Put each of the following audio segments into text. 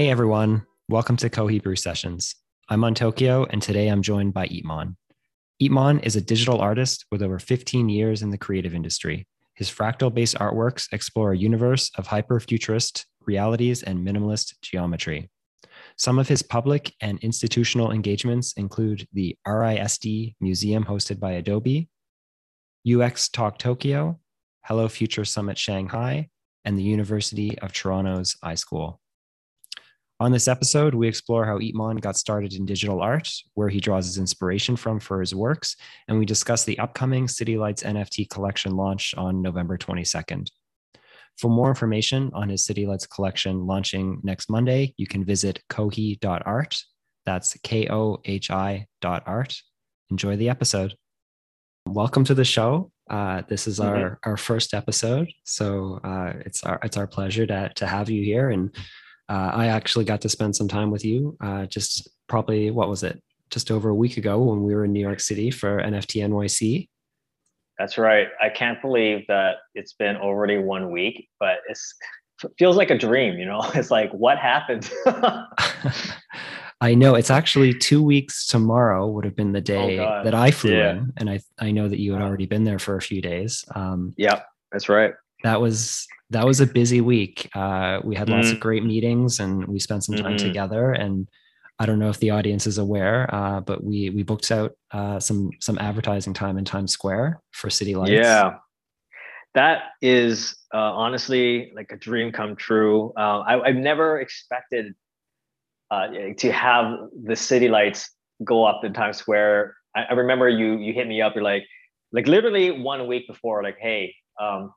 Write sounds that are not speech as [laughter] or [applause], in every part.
Hey everyone, welcome to Kohi Brew Sessions. I'm on Tokyo, and today I'm joined by eepmon. eepmon is a digital artist with over 15 years in the creative industry. His fractal based artworks explore a universe of hyper-futurist realities and minimalist geometry. Some of his public and institutional engagements include the RISD Museum hosted by Adobe, UX Talk Tokyo, Hello Future Summit Shanghai, and the University of Toronto's iSchool. On this episode, we explore how eepmon got started in digital art, where he draws his inspiration from for his works, and we discuss the upcoming City Lights NFT collection launch on November 22nd. For more information on his City Lights collection launching next Monday, you can visit kohi.art. That's K O H I dot art. Enjoy the episode. Welcome to the show. Uh, this is our, mm-hmm. our first episode, so uh, it's our it's our pleasure to to have you here and uh, I actually got to spend some time with you uh, just probably, what was it, just over a week ago when we were in New York City for NFT NYC. That's right. I can't believe that it's been already one week, but it's, it feels like a dream, you know? [laughs] It's like, what happened? [laughs] I know it's actually two weeks tomorrow would have been the oh, day oh that I flew yeah. in. And I, I know that you had already been there for a few days. Um, yeah, that's right. That was that was a busy week. Uh, we had lots mm. of great meetings and we spent some time mm-hmm. together. And I don't know if the audience is aware, uh, but we we booked out uh, some some advertising time in Times Square for City Lights. Yeah, that is uh, honestly like a dream come true. Uh, I, have never expected uh, to have the City Lights go up in Times Square. I, I remember you you hit me up. You're like like literally one week before, like, hey. Um,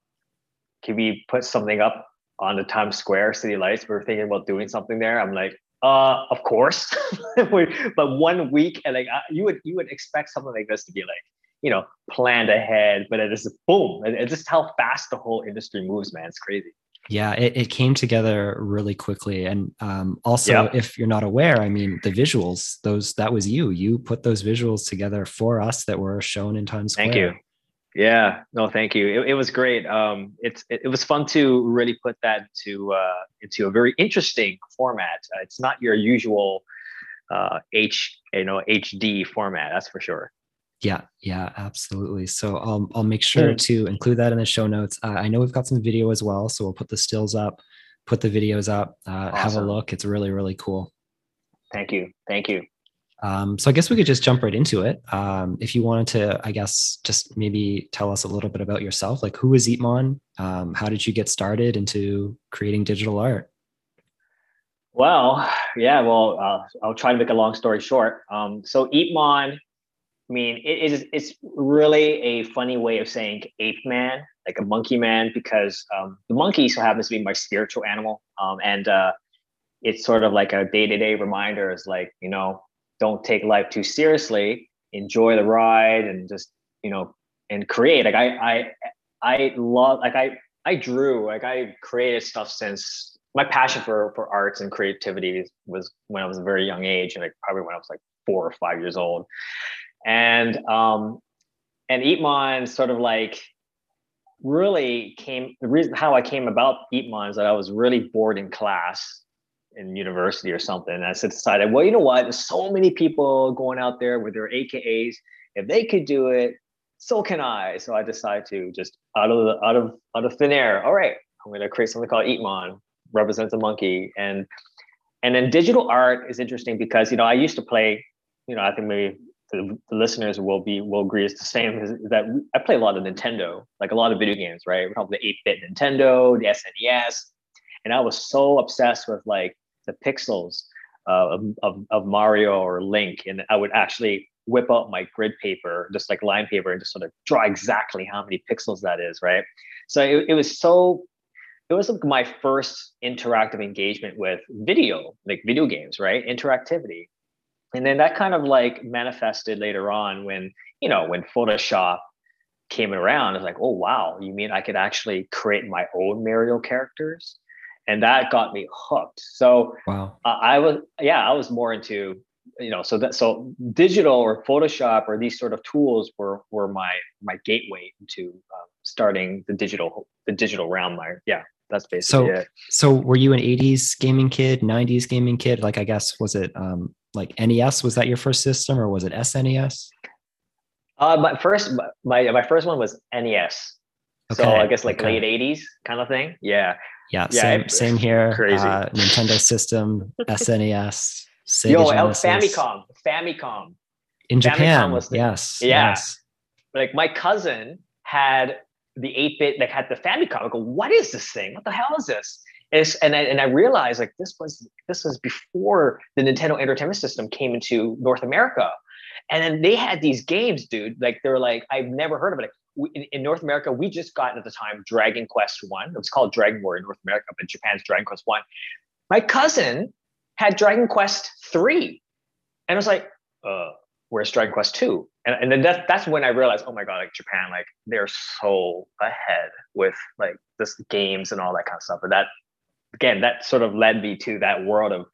can we put something up on the Times Square city lights? We are thinking about doing something there. I'm like, uh, of course. [laughs] but one week and like you would you would expect something like this to be like, you know, planned ahead, but it is boom. It's just how fast the whole industry moves, man. It's crazy. Yeah, it, it came together really quickly. And um, also, if you're not aware, I mean, the visuals, those that was you. You put those visuals together for us that were shown in Times Square. Thank you. Yeah, no, thank you. It, it was great. Um, it's it, it, was fun to really put that to uh, into a very interesting format. Uh, it's not your usual uh, H you know HD format. That's for sure. Yeah, yeah, absolutely. So I'll I'll make sure mm. to include that in the show notes. Uh, I know we've got some video as well, so we'll put the stills up, put the videos up. Awesome. Uh, have a look. It's really really cool. Thank you. Thank you. Um, so I guess we could just jump right into it. Um, if you wanted to, I guess, just maybe tell us a little bit about yourself. Like, who is eepmon? Um, how did you get started into creating digital art? Well, yeah, well, uh, I'll try to make a long story short. Um, so eepmon, I mean, it is it's really a funny way of saying ape man, like a monkey man, because um, the monkey so happens to be my spiritual animal, um, and uh, it's sort of like a day to day reminder. Is like you know don't take life too seriously enjoy the ride and just you know and create. Like i i i love like i i drew like i created stuff since my passion for for arts and creativity was when i was a very young age and like probably when i was like four or five years old. And um and eepmon sort of like really came the reason how i came about eepmon is that i was really bored in class in university or something. And I said decided, well, you know what? There's so many people going out there with their AKAs. If they could do it, so can I. So I decided to just out of the, out of out of thin air. All right, I'm going to create something called eepmon, represents a monkey, and and then digital art is interesting because you know I used to play. You know, I think maybe the, listeners will be will agree it's the same. Is that I play a lot of Nintendo, like a lot of video games, right? Probably the 8-bit Nintendo, the SNES, and I was so obsessed with like the pixels uh, of, of Mario or Link, and I would actually whip out my grid paper, just like line paper, and just sort of draw exactly how many pixels that is, right? So it, it was so, it was like my first interactive engagement with video, like video games, right? Interactivity. And then that kind of like manifested later on when, you know, when Photoshop came around, it's like, oh, wow, you mean I could actually create my own Mario characters? And that got me hooked. So wow. Uh, I was yeah, I was more into you know so that so digital or Photoshop or these sort of tools were were my my gateway into uh, starting the digital the digital realm. My yeah, that's basically so, it. So were you an 80s gaming kid, 90s gaming kid? Like I guess was it um like NES? Was that your first system or was it SNES? Uh my first my my first one was NES. Okay. So I guess like okay. late 80s kind of thing. Yeah. Yeah, yeah same, same here. Crazy. Uh, Nintendo system, [laughs] SNES, Sega Yo, Genesis. Famicom, Famicom. In Japan, Famicom was the, yes. Yeah. Yes. Like my cousin had the 8-bit like had the Famicom. I go, what is this thing? What the hell is this? It's, and I and I realized like this was this was before the Nintendo Entertainment System came into North America, and then they had these games, dude. Like they're like I've never heard of it. Like in, in, North America, we just got at the time Dragon Quest One. It was called Dragon War in North America, but Japan's Dragon Quest One. My cousin had Dragon Quest Three, and I was like, uh, where's Dragon Quest Two? And, and then that's that's when I realized, oh my god, like Japan, like they're so ahead with like this games and all that kind of stuff. But that again, that sort of led me to that world of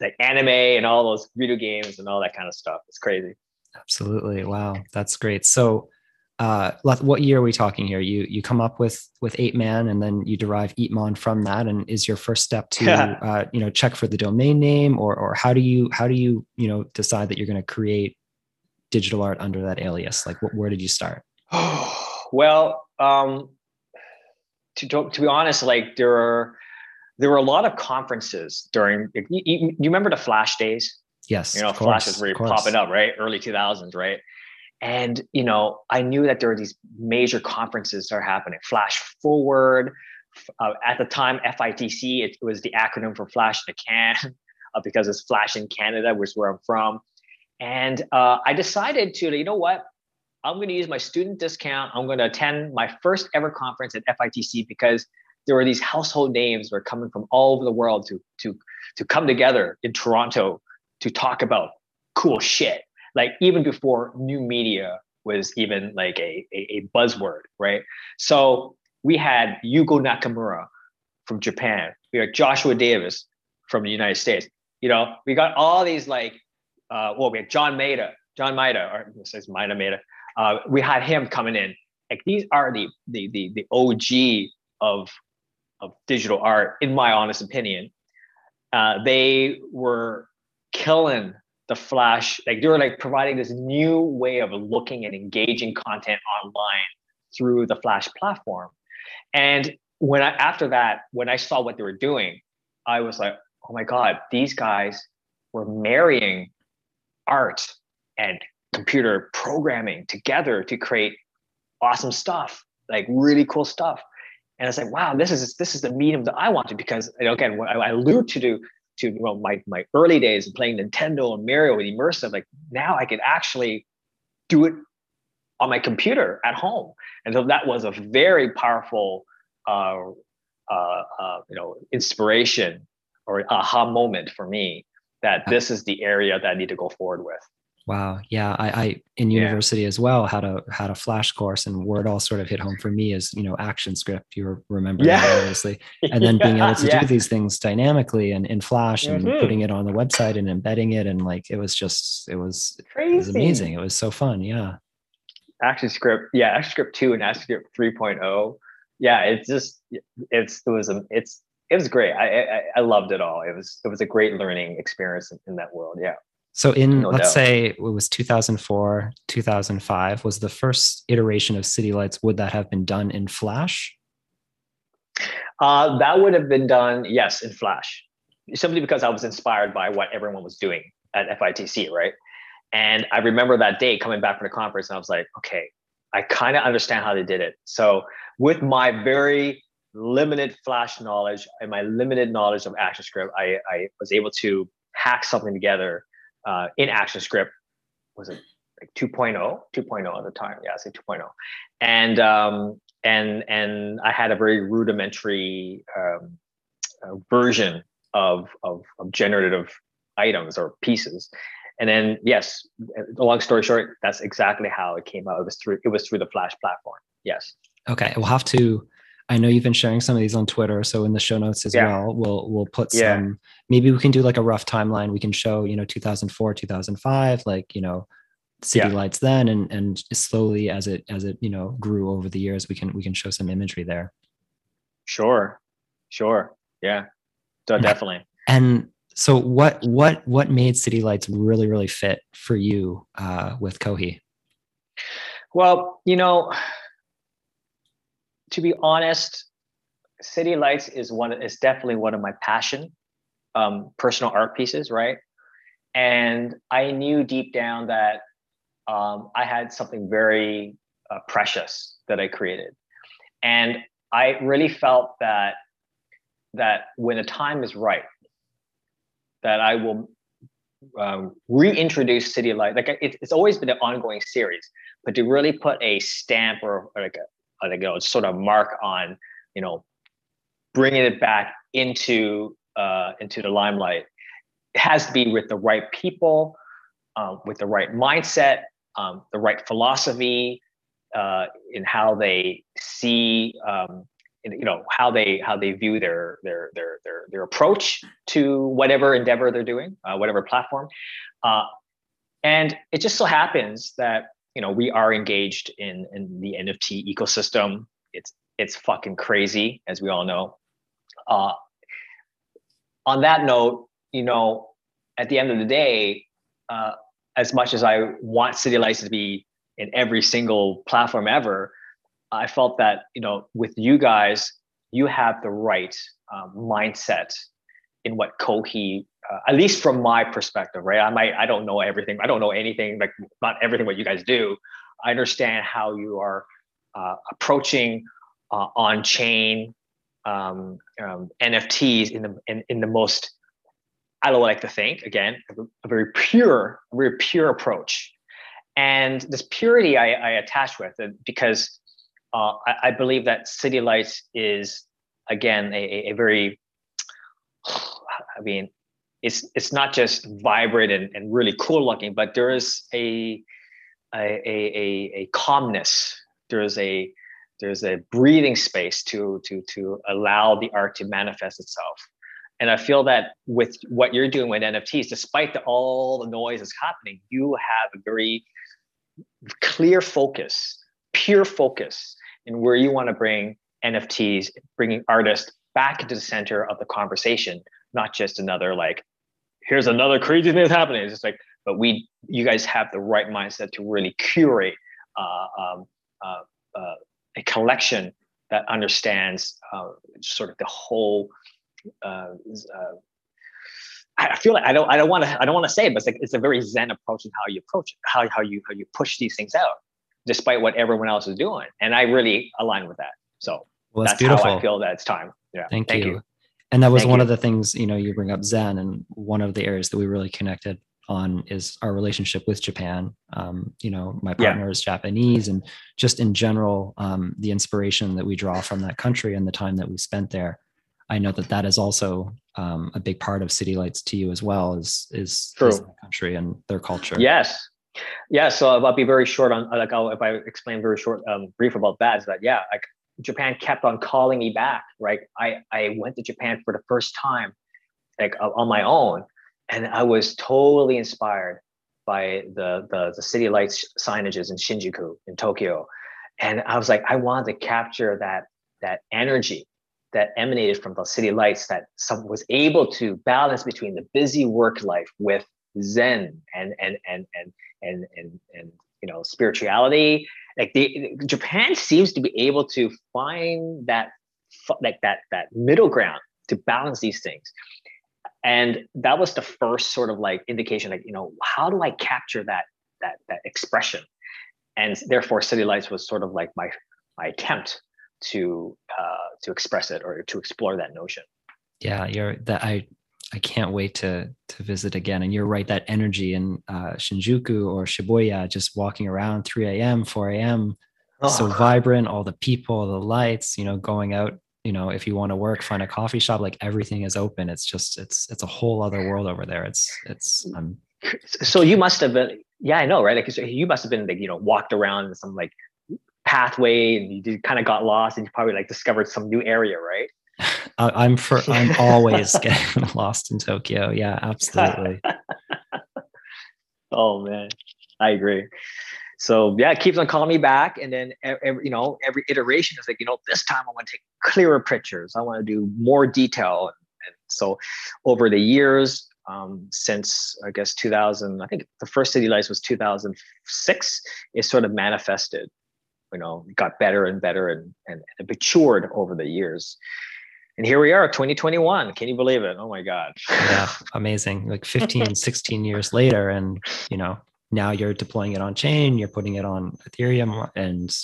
like anime and all those video games and all that kind of stuff. It's crazy. Absolutely. Wow. That's great. So uh what year are we talking here? You you come up with with ape man and then you derive eepmon from that. And is your first step to uh you know check for the domain name or or how do you how do you you know decide that you're going to create digital art under that alias? Like what, where did you start? [sighs] Well um to, to be honest like there are there were a lot of conferences during you, you, remember the flash days? Yes you know flash was really popping up right? Early 2000s right and you know, I knew that there were these major conferences that are happening. Flash Forward, uh, at the time, FITC, it, was the acronym for Flash in a Can, [laughs] uh, because it's Flash in Canada, which is where I'm from. And uh, I decided to, you know what? I'm going to use my student discount. I'm going to attend my first ever conference at FITC because there were these household names that were coming from all over the world to to to come together in Toronto to talk about cool shit like even before new media was even like a, a, a buzzword, right? So we had Yugo Nakamura from Japan. We had Joshua Davis from the United States. You know, we got all these like, uh, well, we had John Maeda, John Maeda, or it says Maeda Maeda. Uh, we had him coming in. Like these are the the the, the OG of of digital art, in my honest opinion. Uh, they were killing the flash like they were like providing this new way of looking and engaging content online through the flash platform. And when i after that when i saw what they were doing i was like oh my god these guys were marrying art and computer programming together to create awesome stuff like really cool stuff. And i was like wow this is this is the medium that i wanted because again what i allude to do to well, my my early days of playing Nintendo and Mario with immersive, like now I could actually do it on my computer at home, and so that was a very powerful, uh, uh, uh, you know, inspiration or aha moment for me that this is the area that I need to go forward with. Wow. Yeah. I, I in university yeah. as well had a had a flash course and where it all sort of hit home for me is, you know, ActionScript. You remember yeah. that obviously. And then yeah. being able [laughs] to do these things dynamically and in Flash and mm-hmm. putting it on the website and embedding it. And like it was just it was Crazy. it was amazing. It was so fun. Yeah. ActionScript. Yeah, ActionScript 2 and ActionScript 3.0. Yeah, it's just it's it was a it's it was great. I, I I loved it all. It was it was a great learning experience in, in that world. Yeah. So in no let's doubt. say it was 2004, 2005 was the first iteration of City Lights. Would that have been done in Flash? Uh, that would have been done, yes, in Flash, simply because I was inspired by what everyone was doing at FITC, right? And I remember that day coming back from the conference, and I was like, okay, I kind of understand how they did it. So with my very limited Flash knowledge and my limited knowledge of ActionScript, I, I was able to hack something together uh, in ActionScript was it like 2.0 2.0 at the time. Yeah i say 2.0 and um, and and i had a very rudimentary um, uh, version of, of of generative items or pieces. And then yes long story short that's exactly how it came out. It was through it was through the flash platform. Yes. Okay we'll have to I know you've been sharing some of these on Twitter, so in the show notes as yeah. well, we'll we'll put some. Yeah. Maybe we can do like a rough timeline. We can show you know 2004, 2005, like you know city yeah. lights then, and and slowly as it as it you know grew over the years, we can we can show some imagery there. Sure. Sure. Yeah. So definitely. And so what what what made City Lights really really fit for you uh, with Kohi? Well, you know, to be honest, City Lights is one is definitely one of my passion, um, personal art pieces, right? And I knew deep down that um, I had something very uh, precious that I created, and I really felt that that when the time is right, that I will um, reintroduce City Light. Like it, it's always been an ongoing series, but to really put a stamp or, or like a like a sort of mark on, you know, bringing it back into uh, into the limelight, it has to be with the right people, um, with the right mindset, um, the right philosophy uh, in how they see um, you know how they how they view their their their their their approach to whatever endeavor they're doing, uh, whatever platform, uh, and it just so happens that you know we are engaged in in the NFT ecosystem. It's it's fucking crazy, as we all know. Uh, on that note, you know, at the end of the day, uh, as much as I want City Lights to be in every single platform ever, I felt that you know with you guys, you have the right um, mindset in what Kohi, uh, at least from my perspective, right? I might I don't know everything. I don't know anything like not everything what you guys do. I understand how you are uh, approaching uh, on chain um, um, NFTs in the in, in the most I don't like to think again a, a very pure, a very pure approach, and this purity I, I attach with it because uh, I, I, believe that City Lights is again a, a, very, I mean, it's it's not just vibrant and, and really cool looking, but there is a a, a, a calmness. There is a there's a breathing space to to to allow the art to manifest itself. And I feel that with what you're doing with NFTs, despite the, all the noise that's happening, you have a very clear focus, pure focus in where you want to bring NFTs, bringing artists back into the center of the conversation, not just another like, here's another crazy thing that's happening. It's just like, but we, you guys have the right mindset to really curate uh, um, uh, uh, a collection that understands uh, sort of the whole. Uh, uh, I feel like I don't, I don't want to, I don't want to say it, but it's like it's a very Zen approach in how you approach it, how how you how you push these things out despite what everyone else is doing. And I really align with that. So well, that's, that's beautiful. how I feel that it's time. Yeah. Thank, Thank you. you. And that was Thank one you. of the things, you know, you bring up Zen and one of the areas that we really connected on is our relationship with Japan. Um, you know, my partner yeah. is Japanese and just in general, um, the inspiration that we draw from that country and the time that we spent there. I know that that is also um, a big part of City Lights to you as well is is, is the country and their culture. Yes, yeah, so I'll be very short on like I'll, if I explain very short, um, brief about that is that yeah, like Japan kept on calling me back. Right, I I went to Japan for the first time, like on my own, and I was totally inspired by the the, the city lights signages in Shinjuku in Tokyo, and I was like I wanted to capture that that energy that emanated from the city lights that some was able to balance between the busy work life with zen and and and and and and and you know spirituality like the japan seems to be able to find that like that that middle ground to balance these things. And that was the first sort of like indication like you know how do i capture that that that expression? And therefore city lights was sort of like my my attempt to uh to express it or to explore that notion. Yeah you're that i I can't wait to to visit again. And you're right, that energy in uh, Shinjuku or Shibuya, just walking around 3 a.m., 4 a.m., oh. so vibrant. All the people, the lights. You know, going out. You know, if you want to work, find a coffee shop. Like everything is open. It's just it's it's a whole other world over there. It's it's. Um, so you must have been. Yeah, I know, right? Like you must have been like you know walked around in some like pathway and you kind of got lost and you probably like discovered some new area, right? I'm for I'm [laughs] always getting lost in Tokyo. Yeah, absolutely. [laughs] oh man, I agree. so yeah, it keeps on calling me back, and then every, you know every iteration is like you know this time I want to take clearer pictures. I want to do more detail, and so over the years, um, since I guess 2000, I think the first City Lights was 2006. It sort of manifested, you know, got better and better and and, and matured over the years and here we are 2021 can you believe it? Oh my god. Yeah amazing. Like 15 [laughs] 16 years later and you know now you're deploying it on chain you're putting it on ethereum and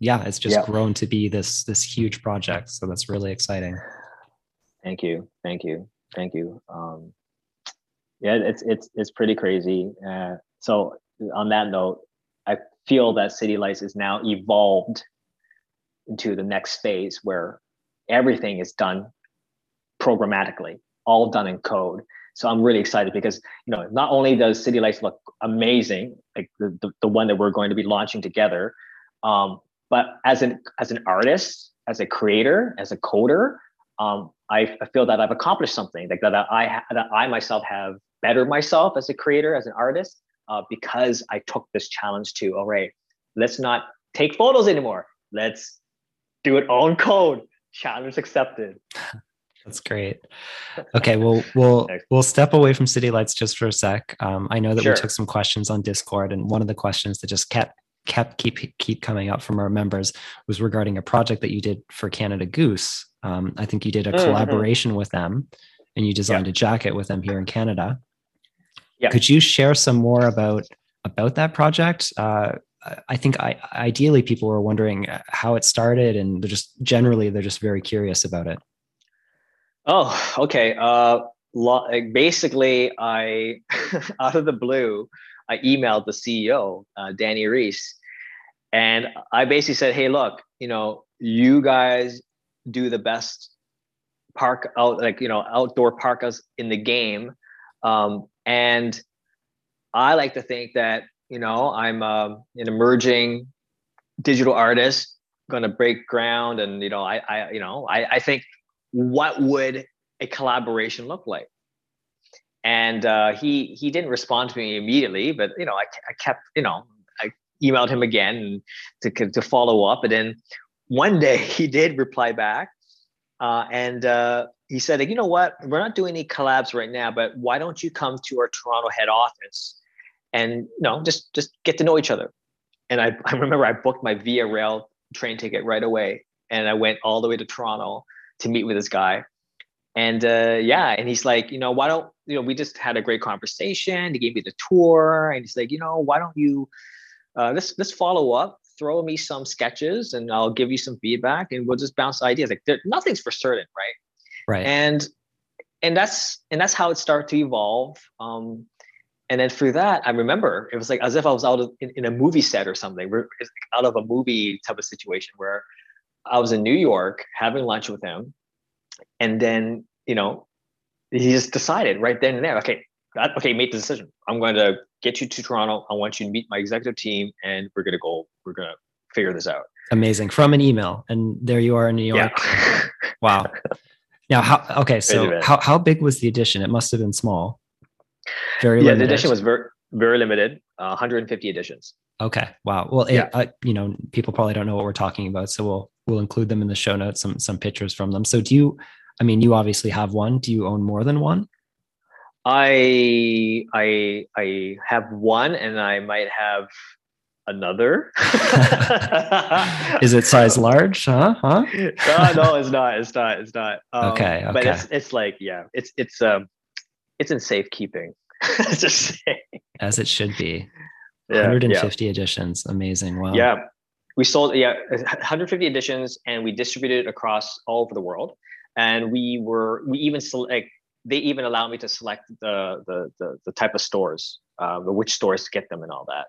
yeah it's just grown to be this this huge project. So that's really exciting. Thank you. Thank you. Thank you. Um yeah it's it's it's pretty crazy. Uh, so on that note i feel that city lights is now evolved into the next phase where everything is done programmatically, all done in code. So I'm really excited because you know not only does City Lights look amazing, like the, the, the one that we're going to be launching together, um, but as an as an artist, as a creator, as a coder, um, I, I feel that I've accomplished something like that, that I that I myself have bettered myself as a creator, as an artist, uh, because I took this challenge to all right, let's not take photos anymore. Let's do it on code challenge accepted. [laughs] That's great. Okay, well, we'll [laughs] we'll step away from City Lights just for a sec. Um, I know that sure. we took some questions on Discord, and one of the questions that just kept kept keep keep coming up from our members was regarding a project that you did for Canada Goose. Um, I think you did a mm-hmm. collaboration with them, and you designed yeah. a jacket with them here in Canada. Yeah. Could you share some more about about that project? Uh, I think I, ideally people were wondering uh, how it started, and they're just generally they're just very curious about it. Oh, okay. Uh, basically, I [laughs] out of the blue, I emailed the CEO, uh, Dani Reiss, and I basically said, "Hey, look, you know, you guys do the best park out, like you know, outdoor parkas in the game, um, and I like to think that you know, I'm uh, an emerging digital artist, going to break ground, and you know, I, I you know, I, I think what would a collaboration look like? And uh, he he didn't respond to me immediately, but you know, I, I kept you know, I emailed him again to to follow up, and then one day [laughs] he did reply back, uh, and uh, he said, you know what, we're not doing any collabs right now, but why don't you come to our Toronto head office? And you know just just get to know each other. And I, [laughs] I remember i booked my via rail train ticket right away and i went all the way to toronto to meet with this guy. And uh, yeah and he's like you know why don't you know we just had a great conversation he gave me the tour and he's like you know why don't you uh, let's let's follow up throw me some sketches and i'll give you some feedback and we'll just bounce ideas like there, nothing's for certain right? Right. And and that's and that's how it started to evolve. Um, and then through that, I remember it was like as if I was out of, in, in a movie set or something. Out of a movie type of situation where I was in New York having lunch with him, and then you know he just decided right then and there, okay, that, okay, made the decision. I'm going to get you to Toronto. I want you to meet my executive team, and we're going to go. We're going to figure this out. Amazing. From an email, and there you are in New York. Yeah. [laughs] wow. Now, how? Okay, so how how big was the addition? It must have been small. Very yeah, limited. the edition was very very limited. Uh, 150 editions. Okay. Wow. Well, yeah. It, uh, you know, people probably don't know what we're talking about, so we'll we'll include them in the show notes. Some some pictures from them. So, do you? I mean, you obviously have one. Do you own more than one? I I I have one, and I might have another. [laughs] Is it size [laughs] large? Huh? Huh? no, no, it's not. It's not. It's not. Um, okay, okay. But it's it's like yeah, it's it's um it's in safekeeping. [laughs] As it should be. Yeah, 150 yeah. editions. Amazing. Wow. Yeah. We sold yeah 150 editions and we distributed it across all over the world. And we were we even select they even allowed me to select the the the, the type of stores, uh, which stores to get them and all that.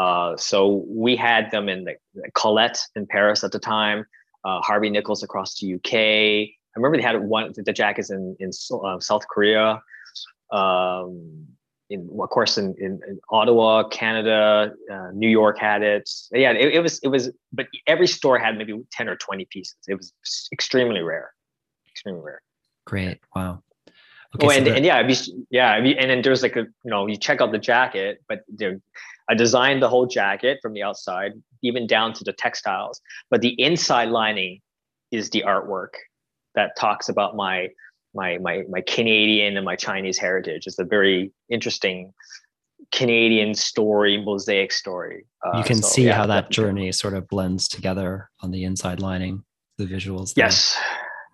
Uh, so we had them in the, Colette in Paris at the time, uh, Harvey Nichols across the UK. I remember they had one the jackets in in uh, South Korea um, in of course in, in, in Ottawa, Canada, uh, New York had it. Yeah, it, it, was it was, but every store had maybe ten or twenty pieces. It was extremely rare, extremely rare. Great! Wow. Okay, oh, and, so and yeah, yeah, and then there's like a you know you check out the jacket, but I designed the whole jacket from the outside, even down to the textiles. But the inside lining is the artwork that talks about my my my my Canadian and my Chinese heritage. It's a very interesting Canadian story, mosaic story. Uh, you can so, see yeah, how that journey sort of blends together on the inside lining, the visuals. There. Yes,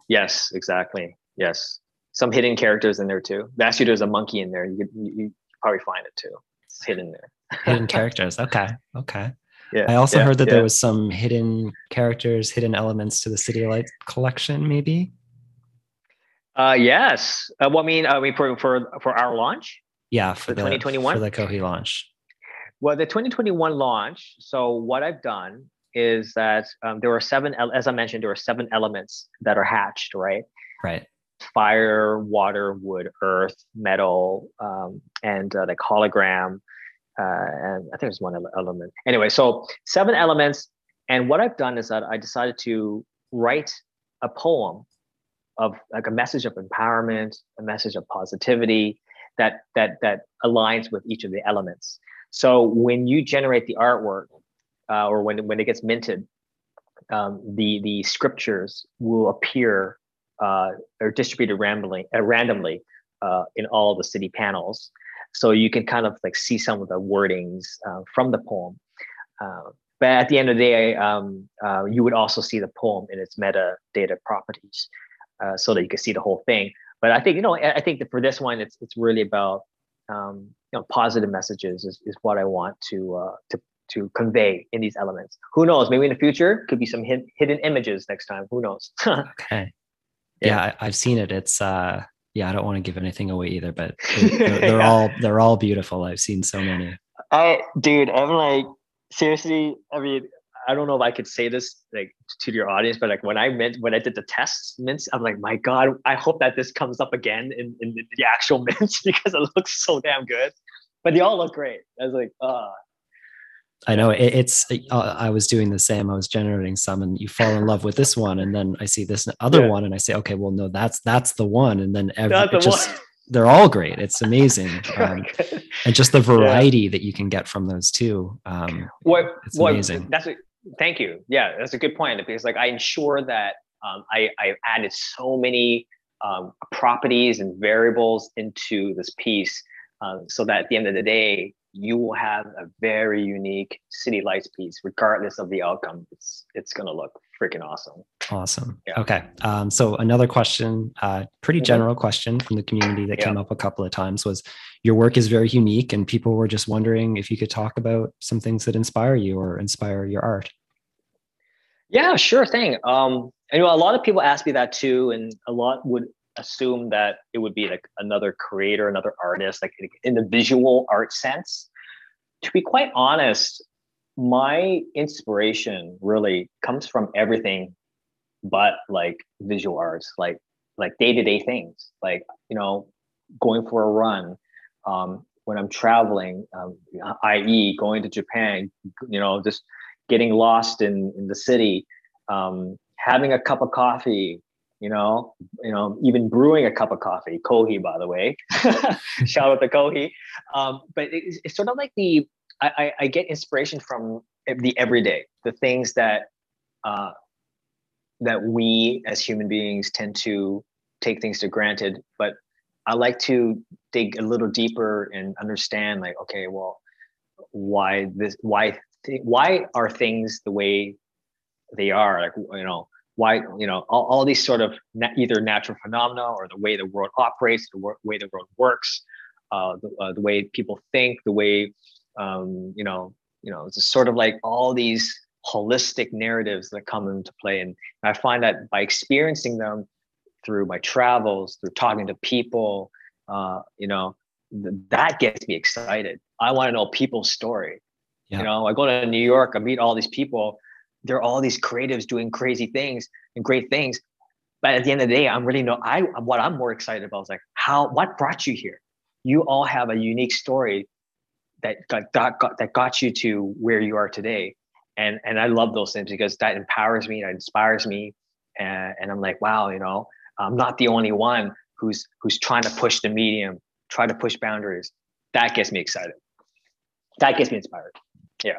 yes, exactly. Yes, some hidden characters in there too. Actually, there's a monkey in there. You could you, you probably find it too. It's hidden there. hidden [laughs] characters. Okay. Okay. Yeah. I also yeah, heard that yeah. there was some hidden characters, hidden elements to the City Light collection, maybe. Uh, yes. Uh, well, I mean, I mean for for for our launch. Yeah, for the, 2021 for the Kohi launch. Well, the 2021 launch. So what I've done is that um, there are seven, as I mentioned, there are seven elements that are hatched, right? Right fire, water, wood, earth, metal, um, and uh, like hologram. Uh, and I think there's one element. Anyway, so seven elements. And what I've done is that I decided to write a poem of like a message of empowerment, a message of positivity that that that aligns with each of the elements. So when you generate the artwork, uh, or when when it gets minted, um, the the scriptures will appear uh, are distributed randomly, uh, randomly uh, in all the city panels. So you can kind of like see some of the wordings uh, from the poem. Uh, but at the end of the day, um, you would also see the poem in its metadata properties so that you can see the whole thing. But I think, you know, I think that for this one, it's, it's really about, um, you know, positive messages is, is what I want to, to, to convey in these elements. Who knows? Maybe in the future could be some hid- hidden images next time. Who knows? [laughs] okay yeah, I, have seen it. It's uh yeah, I don't want to give anything away either, but [laughs] they're, they're yeah. all they're all beautiful. I've seen so many. I dude, I'm like seriously. I mean, I don't know if I could say this like to your audience, but like when I meant when I did the tests mints, I'm like, my God, I hope that this comes up again in, in the actual [laughs] mints because it looks so damn good. But they all look great. I was like, uh I know it, it's. Uh, I was doing the same. I was generating some, and you fall in love with this one, and then I see this other yeah. one, and I say, okay, well, no, that's that's the one, and then every the just one. they're all great. It's amazing, [laughs] um, and just the variety yeah. that you can get from those two. Um, what it's what, amazing. That's a, thank you. Yeah, that's a good point because like I ensure that um, I I added so many um, properties and variables into this piece, uh, so that at the end of the day, you will have a very unique city lights piece, regardless of the outcome. It's it's gonna look freaking awesome. Awesome. Yeah. Okay. Um, so another question, uh, pretty mm-hmm. general question from the community that yeah. came up a couple of times was, your work is very unique, and people were just wondering if you could talk about some things that inspire you or inspire your art. Yeah, sure thing. Um, and, you know, a lot of people ask me that too, and a lot would assume that it would be like another creator, another artist, like in the visual art sense. To be quite honest, my inspiration really comes from everything but like visual arts, like like day-to-day things, like you know, going for a run, um, when I'm traveling, um, i.e., going to Japan, you know, just getting lost in in the city, um, having a cup of coffee, you know, you know, even brewing a cup of coffee, Kohi, by the way, [laughs] shout out to Kohi. Um, but it's, it's, sort of like the, I, I, get inspiration from the everyday, the things that, uh, that we as human beings tend to take things to granted. But I like to dig a little deeper and understand like, okay, well, why this, why, th- why are things the way they are? Like, you know, why you know all, all these sort of na- either natural phenomena or the way the world operates the wor- way the world works uh, the, uh, the way people think the way um, you know you know it's sort of like all these holistic narratives that come into play and i find that by experiencing them through my travels through talking to people uh, you know th- that gets me excited i want to know people's story yeah. you know i go to new york i meet all these people there are all these creatives doing crazy things and great things. But at the end of the day, I'm really no. I what I'm more excited about is like how what brought you here. You all have a unique story that got, got, got that got you to where you are today, and and I love those things because that empowers me, that inspires me, and, and I'm like, wow, you know, I'm not the only one who's who's trying to push the medium, try to push boundaries. That gets me excited. that gets me inspired. Yeah.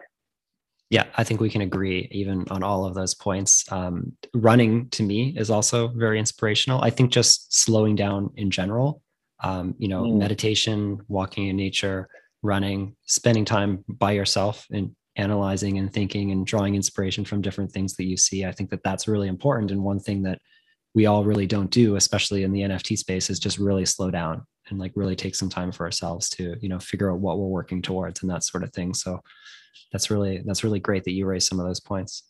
Yeah, I think we can agree even on all of those points. Um, running to me is also very inspirational. I think just slowing down in general, um, you know, mm. meditation, walking in nature, running, spending time by yourself and analyzing and thinking and drawing inspiration from different things that you see. I think that that's really important. And one thing that we all really don't do, especially in the NFT space, is just really slow down and like really take some time for ourselves to, you know, figure out what we're working towards and that sort of thing. So that's really that's really great that you raised some of those points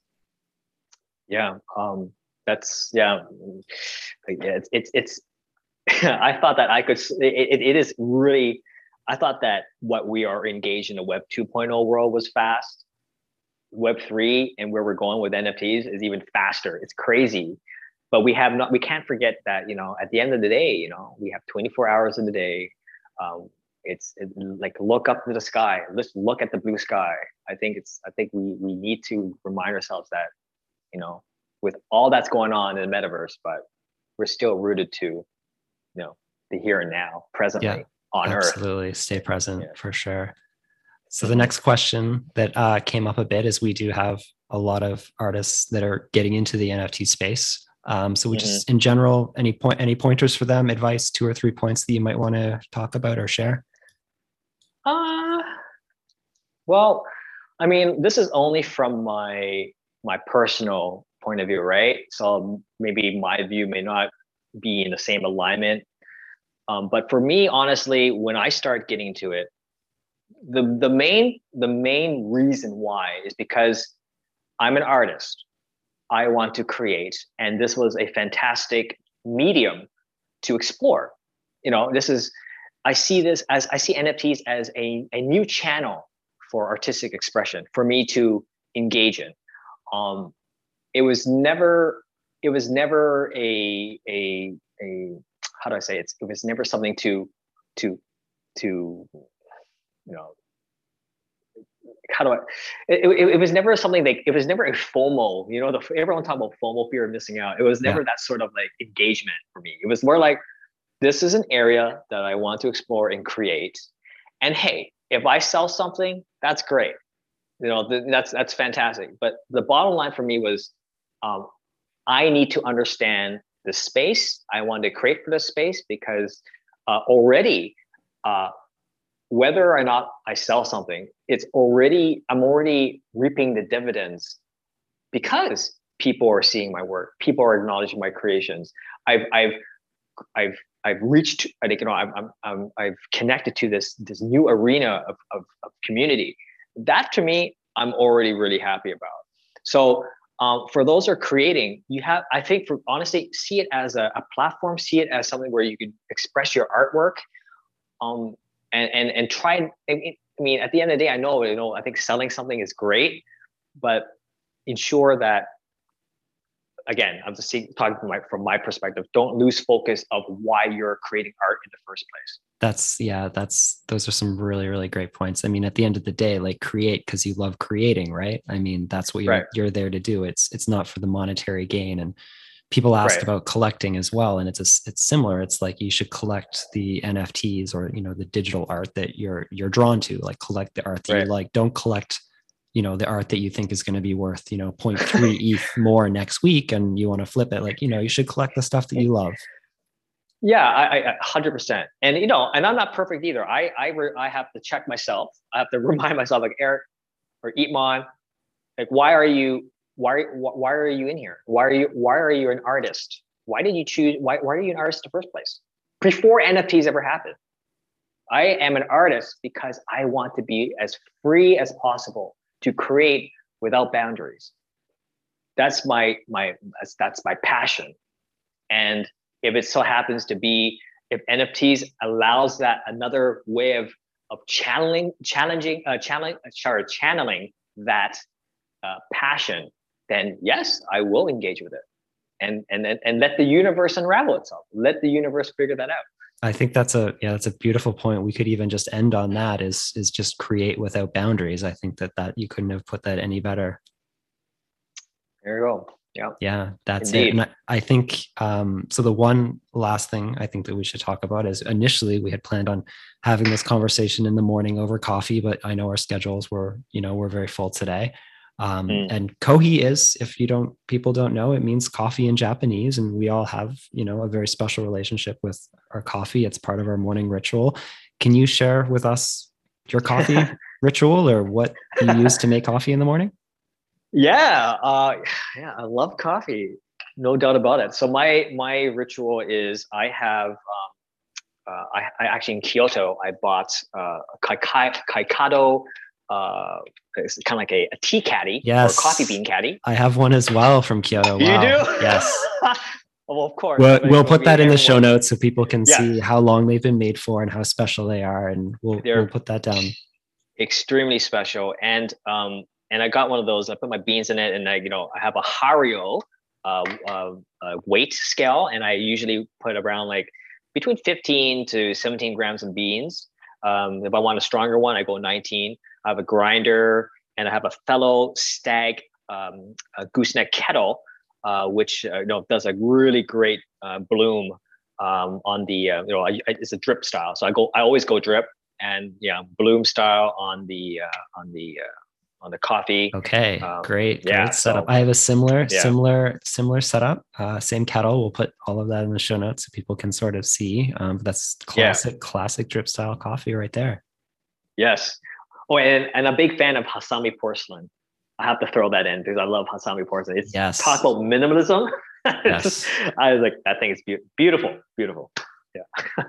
yeah um that's yeah yeah it's it's, it's [laughs] i thought that i could it, it is really i thought that what we are engaged in the web 2.0 world was fast. Web 3 and where we're going with nfts is even faster. It's crazy. But we have not we can't forget that you know at the end of the day you know we have 24 hours in the day. Um, it's it, like look up to the sky. Let's look at the blue sky. I think it's i think we we need to remind ourselves that you know with all that's going on in the metaverse but we're still rooted to you know the here and now presently. Yeah, on absolutely. earth absolutely stay present yeah. for sure so the next question that uh, came up a bit is we do have a lot of artists that are getting into the nft space um, so we mm-hmm. just in general any point any pointers for them advice two or three points that you might want to talk about or share uh, well, I mean, this is only from my my personal point of view, right? So maybe my view may not be in the same alignment. Um, but for me, honestly, when I start getting to it, the the main the main reason why is because I'm an artist. I want to create, and this was a fantastic medium to explore. You know, this is I see this as I see NFTs as a, a new channel for artistic expression for me to engage in. Um, it was never it was never a a a how do I say it? It was never something to to to you know how do I? It, it, it, was never something like it was never a FOMO. You know, the everyone talk about FOMO, fear of missing out. It was never yeah. that sort of like engagement for me. It was more like this is an area that I want to explore and create. And hey, if I sell something, that's great. You know, th- that's that's fantastic. But the bottom line for me was, um, I need to understand the space I want to create for the space because uh, already, uh, whether or not I sell something, it's already I'm already reaping the dividends because people are seeing my work, people are acknowledging my creations. I've I've I've I've reached, I think, you know, I'm, I'm, i have connected to this, this new arena of, of, of, community. That to me, I'm already really happy about. So um, for those who are creating, you have, I think for honestly, see it as a, a platform, see it as something where you can express your artwork um, and, and, and try, I mean, at the end of the day, I know, you know, I think selling something is great, but ensure that again, I'm just talking from my from my perspective. Don't lose focus of why you're creating art in the first place. That's yeah, that's those are some really really great points. I mean, at the end of the day, like create because you love creating, right? I mean, that's what you're right. you're there to do. It's it's not for the monetary gain and people asked right. about collecting as well and it's a, it's similar it's like you should collect the nfts or you know the digital art that you're you're drawn to like collect the art that right. you like don't collect you know the art that you think is going to be worth you know 0.3 eth [laughs] more next week and you want to flip it like you know you should collect the stuff that you [laughs] love yeah i, I 100% and you know and i'm not perfect either. I i re, i have to check myself. I have to [laughs] remind myself like eric or eepmon like why are you why why are you in here? Why are you why are you an artist? Why did you choose why, why are you an artist in the first place? Before nfts ever happened. I am an artist because i want to be as free as possible to create without boundaries. That's my my that's, that's my passion. And if it so happens to be if NFTs allows that another way of of channeling challenging uh, channeling sorry channeling that uh, passion, then yes, I will engage with it, and and and let the universe unravel itself. Let the universe figure that out. I think that's a yeah, that's a beautiful point. We could even just end on that is is just create without boundaries. I think that that you couldn't have put that any better. There you go. Yeah. Yeah, that's Indeed. it. And I, I think um, so. The one last thing I think that we should talk about is initially we had planned on having this conversation in the morning over coffee, but I know our schedules were, you know, we're very full today. Um, Mm. And kohi is, if you don't, people don't know, it means coffee in Japanese, and we all have, you know, a very special relationship with our coffee. It's part of our morning ritual. Can you share with us your coffee [laughs] ritual or what you use to make coffee in the morning? Yeah, uh, [sighs] yeah, I love coffee, no doubt about it. So my my ritual is I have um, uh, I, I actually in Kyoto I bought uh, a Kaikai, Kaikado. Uh, it's kind of like a, a tea caddy Yes. or coffee bean caddy. I have one as well from Kyoto. You do? Yes. [laughs] well, of course. We'll, we'll put that in the show notes so people can Yeah. see how long they've been made for and how special they are. And we'll, we'll put that down. extremely special and um and i got one of those i put my beans in it and i you know i have a hario uh, uh, weight scale and i usually put around like between 15 to 17 grams of beans. Um if i want a stronger one i go 19 i have a grinder and i have a fellow Stagg um a gooseneck kettle uh which uh, you know does a really great uh, bloom um on the uh, you know I, I, it's a drip style. So i go i always go drip and yeah, bloom style on the on the on the coffee. Okay, Um, great, yeah, great setup. so- I have a similar, Yeah. similar, similar setup. Uh, same kettle. We'll put all of that in the show notes so people can sort of see. Um, but that's Yeah. classic, classic drip style coffee right there. Yes. Oh, and and a big fan of Hasami porcelain. I have to throw that in because I love Hasami porcelain. It's Yes. talk about minimalism. [laughs] Yes. I was like, that thing is beau- beautiful, beautiful. Yeah. [laughs]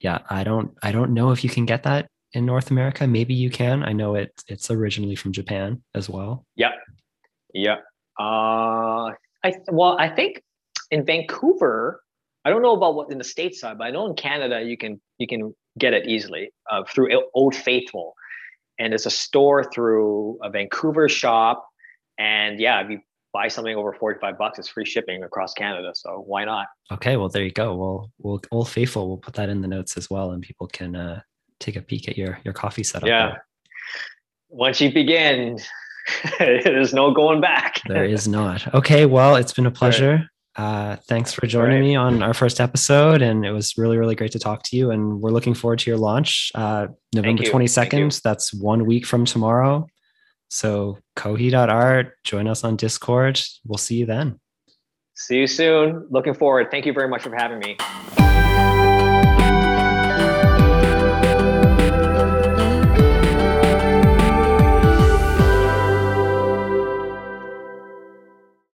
yeah, I don't, I don't know if you can get that in North America. Maybe you can. I know it. It's originally from Japan as well. Yeah. Yeah. Uh, I well, I think in Vancouver, I don't know about what in the states side, but I know in Canada you can you can get it easily uh, through Old Faithful, and it's a store through a Vancouver shop, and yeah, if you buy something over forty five bucks, it's free shipping across Canada. So why not? Okay, well there you go. We'll, we'll, Old Faithful. We'll put that in the notes as well, and people can uh, take a peek at your your coffee setup. yeah. there. Once you begin, [laughs] there's no going back. there is not. Okay, well, it's been a pleasure. Uh, thanks for joining right. me on our first episode, and it was really, really great to talk to you. And we're looking forward to your launch, uh, November twenty second. That's one week from tomorrow. So kohi.art, join us on Discord. We'll see you then. See you soon. Looking forward. Thank you very much for having me.